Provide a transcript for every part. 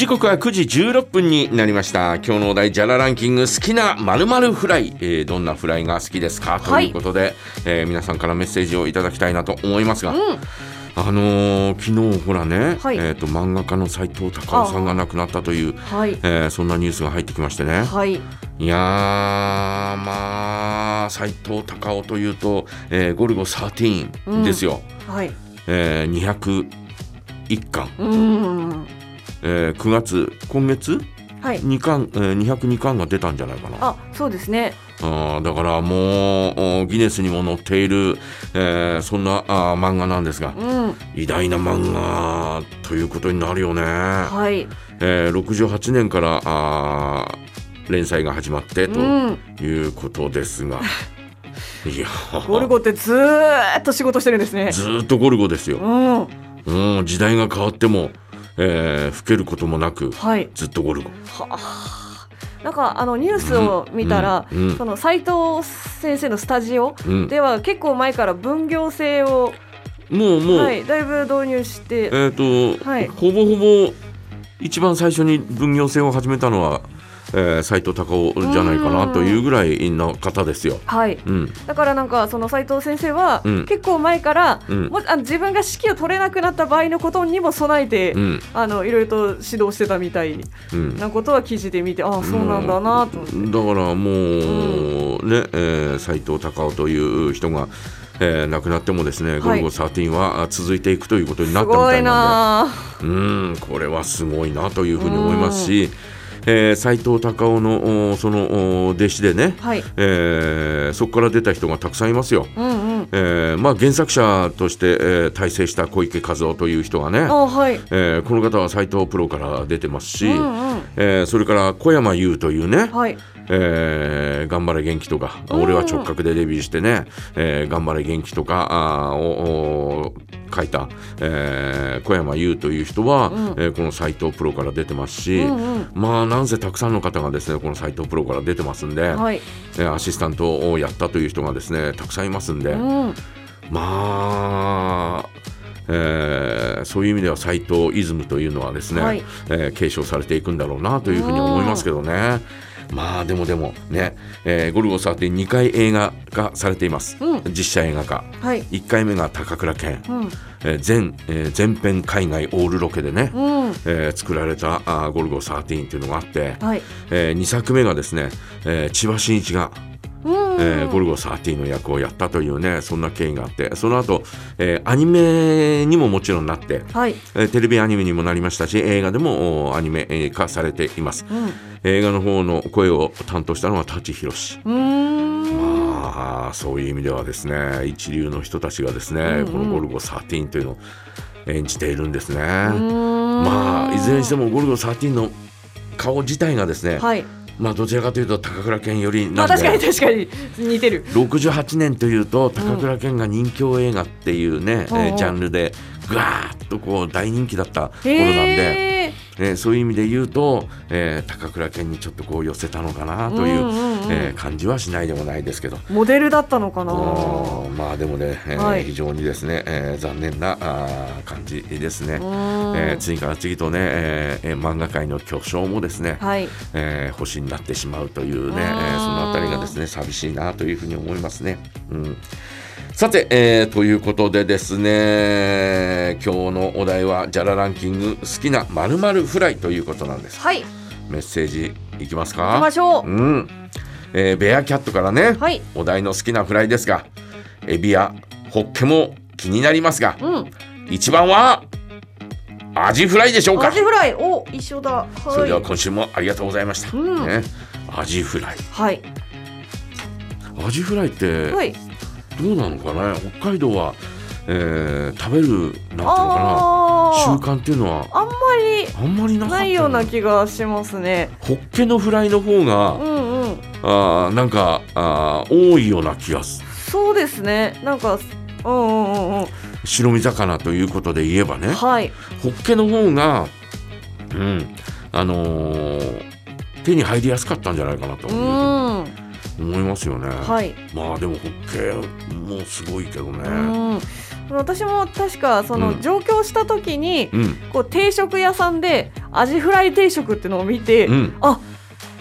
時刻は9時16分になりました。今日のお題ジャラランキング好きなまるまるフライ、えーどんなフライが好きですか？ということで、えー皆さんからメッセージをいただきたいなと思いますが、あのー昨日ほらね、はい。えー、と漫画家の斎藤隆夫さんが亡くなったという、はい。えーそんなニュースが入ってきましてね、はい。いやーまあ斎藤隆夫というと、えーゴルゴ13ですよ、はい。えー201巻、うーんえー9月今月？はい。2巻、えー202巻が出たんじゃないかな。あそうですね。あーだからもうおギネスにも載っている、えーそんなあー漫画なんですがうん。偉大な漫画ということになるよね、はい。えー68年からあー連載が始まってとうん。いうことですが、いやー。ゴルゴってずーっと仕事してるんですね。ずーっとゴルゴですよ、うん。うん、時代が変わっても、えー老けることもなくはい。ずっとゴルゴ。はあ。なんかあのニュースを見たら、うんうん。その斉藤先生のスタジオうん。では結構前から分業制を、もうもう、はい、だいぶ導入して、えっ、と、はい。ほぼほぼ一番最初に分業制を始めたのは、えー、斉藤隆夫じゃないかなというぐらいの方ですよ。はい、うん、だからなんかその斉藤先生は、うん。結構前から、うん。もあの自分が指揮を取れなくなった場合のことにも備えて、うん、あのいろいろと指導してたみたいうん。なことは記事で見てああそうなんだなと思って、だからもう、ね、えー、斉藤隆夫という人が、えー亡くなってもですね、ゴルゴ13はあ続いていくということになったみたいなんなで、うん、これはすごいなというふうに思いますし、えー、斉藤隆夫のおそのお弟子でね、はい。えーそこから出た人がたくさんいますよ。うんうん。えーまあ、原作者として、えー大成した小池和夫という人がね、あはい。えーこの方は斎藤プロから出てますし、うんうん。えーそれから小山優というね、はい。えー頑張れ元気とか、うん。俺は直角でデビューしてね、えー頑張れ元気とかあーをを書いた、えー小山優という人は、うん。えーこの斎藤プロから出てますし、うんうん。まあなんせたくさんの方がですねこの斎藤プロから出てますんで、はい。えーアシスタントをやったという人がですねたくさんいますんで、うん。まあ、えーそういう意味では斎藤イズムというのはですね、はい。えー継承されていくんだろうなというふうに思いますけどね。まあでもでもね、えーゴルゴ13 2回映画化されています、うん実写映画化。はい。1回目が高倉健、うん。えー全、えー全編海外オールロケでね、うん。えー作られたあーゴルゴ13っていうのがあって、はい。え2作目がですね、えー千葉真一がうん。えーゴルゴ13の役をやったというねそんな経緯があってその後、えーアニメにももちろんなって、はい。えーテレビアニメにもなりましたし映画でもおアニメえー化されています。うん。映画の方の声を担当したのは舘ひろしまあそういう意味ではですね一流の人たちがですね、うんうん。この「ゴルゴ13」というのを演じているんですね。まあいずれにしても「ゴルゴ13」の顔自体がですね、はい。まあどちらかというと高倉健よりまなんであ確かに確かに似てる。68年というと高倉健が人気映画っていうね、うん。えージャンルでガーッとこう大人気だった頃なんで、えーそういう意味で言うと、えー高倉健にちょっとこう寄せたのかなという,、えー感じはしないでもないですけど。モデルだったのかな。うんまあでもね、えーはい。非常にですね、えー残念なあー感じですね。えー次から次とね、え漫画界の巨匠もですね、はい。えー星になってしまうというね、えそのあたりがですね寂しいなというふうに思いますね。うん、さて、えーということでですね今日のお題は「ジャラランキング好きなまるフライ」ということなんです。はい。行メッセージいきますきかましょう。うん。えーベアキャットからね、はい。お題の好きなフライですがエビやホッケも気になりますがうん。一番はアジフライでしょうか？アジフライ。お一緒だ。はい。それでは今週もありがとうございました、うん。ね、アジフライ。はい。アジフライってはいどうなのかな？北海道は、えー食べるなんていうのかな？習慣っていうのは。あんまりあんまりないような気がしますね。ホッケのフライの方うが、んうん。あーなんかあー多いような気がすそうですね。なんかうんうんうんうん。白身魚ということで言えばね。はい。ホッケの方がうんあのー手に入りやすかったんじゃないかなとう思んいますよね、はい。まあでもホッケもすごいけどね、うん。私も確かそのうん。上京した時に、うん。こう定食屋さんでアジフライ定食っていうのを見て、うん。あ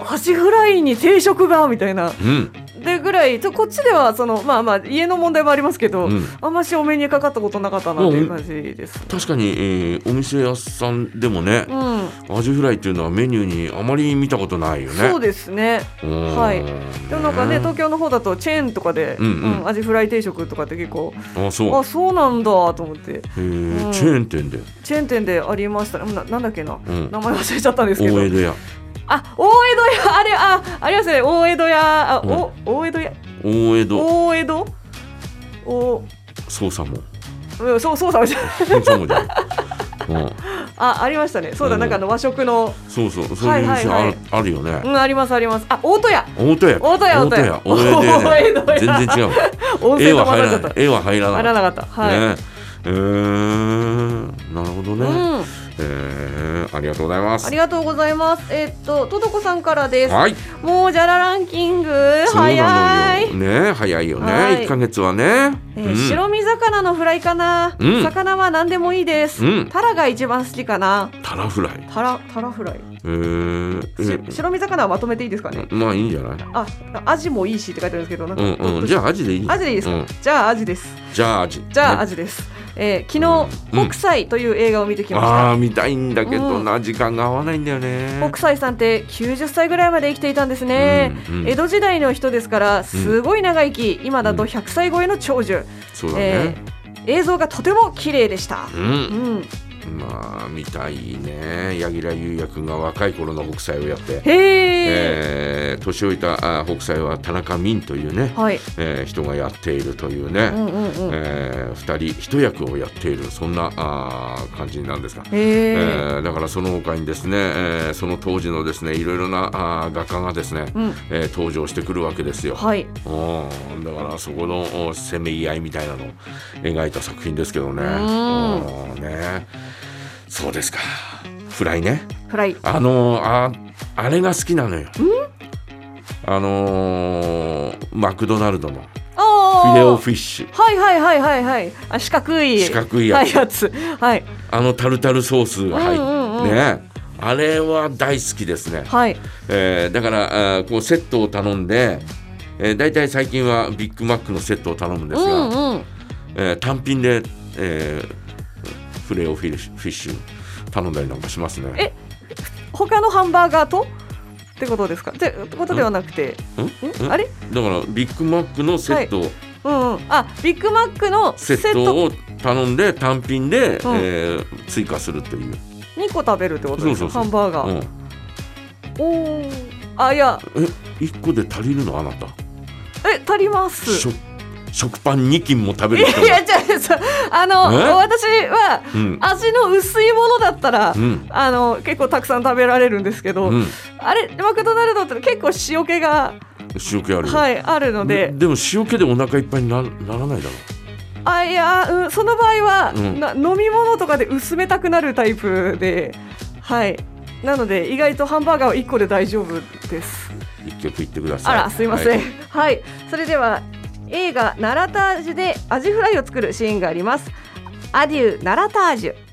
アジフライに定食がみたいな。うんでぐらいこっちではそのまあまあ家の問題もありますけど、うん。あんましお目にかかったことなかったなっていう感じです。確かに、えーお店屋さんでもねうん、アジフライっていうのはメニューにあまり見たことないよね。そうですね。うん。はい。でもなんかね東京の方だとチェーンとかで、うんうん。アジフライ定食とかって結構あそう。あそうなんだと思って。へー。うん。チェーン店で、チェーン店でありました。ねななんだっけな、うん、名前忘れちゃったんですけど。大江戸屋あ大江戸屋。あれあありますね。大江戸屋。あ、うん。お大江戸屋。大江戸。大江戸？お。捜査も。うんそうそうさ捜査もじゃ。ん、うん、あありましたね。そうだ、うん。なんかあの和食の。そうそうそうはいいうはい店はい。ある,、あるよね、うんありますあります。あ大戸屋。大戸屋。大戸屋大戸屋。大戸江戸屋戸屋。全然違う。絵は入混ざっちゃった。らない。絵は入らない入らなかった。はい、ね。えー、なるほどね、うん。えー、ありがとうございます。ありがとうございます。えっととどこさんからです。はい。もうじゃらランキング。早い。ね早いよね、はい。一ヶ月はね、えーうん。白身魚のフライかな、うん。魚は何でもいいです、うん。タラが一番好きかな。タラフライ。タラタラフライ。えー、白身魚はまとめていいですかね？まあいいんじゃない？あアジもいいしって書いてあるんですけどなんか、うんうん。じゃあアジでいいアジでいい。です。か、うん。じゃあアジです。じゃあアジじゃあ、ね。アジです、えー、昨日、うん北斎という映画を見てきました、ああ見たいんだけどな、時間が合わないんだよね。北斎さんって90歳ぐらいまで生きていたんですね、うんうん江戸時代の人ですからすごい長生き、今だと100歳超えの長寿、そうだえね、ー映像がとても綺麗でした、ううん。ん、まあ見たいね。柳楽優弥君が若い頃の北斎をやって。へえ、えー年老いたあ北斎は田中泯というね、はい、えー人がやっているというね、うんうんうん、えー二人一役をやっているそんなあー感じなんですが、へえ、えーだからその他にですね、えーその当時のですねいろいろなあー画家がですね、うん、えー登場してくるわけですよ。はい、うん。だからそこのおせめぎ合いみたいなのを描いた作品ですけどね。ん。うん。ね。そうですか。フライね。フライ、あのーああれが好きなのよ。あのーマクドナルドの。フあィレオフィッシュ。はいはいはいはいはい、あ四角い。四角いやつ。はいやつ、はい。あのタルタルソースが入って、うんうんうん。ね。あれは大好きですね。はい、えーだからあーこうセットを頼んで、えー、大体最近はビッグマックのセットを頼むんですうが、んうん、えー単品で、えーフィレオフィッシュフィッシュ頼んだりなんかしますね。え他のハンバーガーと？ってことですか？ってことではなくて、あれ？だからビッグマックのセット、うんうん、あビッグマックのセセットを頼んで単品で、うん。えー追加するという。2個食べるってことですか？ハンバーガー、うん、おー。あいや。え一個で足りるの？あなた。え足ります食食パン2斤も食べる人が。いやじゃあそうあのえ？私はうん。味の薄いものだったら、うん。あの結構たくさん食べられるんですけど、うん。あれマクドナルドって結構塩気が、塩気あるよ、はい、あるので、でも塩気でお腹いっぱいになならないだろあいや、うん、その場合は、うん。な飲み物とかで薄めたくなるタイプではい。なので意外とハンバーガーは1個で大丈夫です。一曲言ってください。あらすいません。ははい、それでは映画「ナラタージュ」でアジフライを作るシーンがあります。アデューナラタージュ。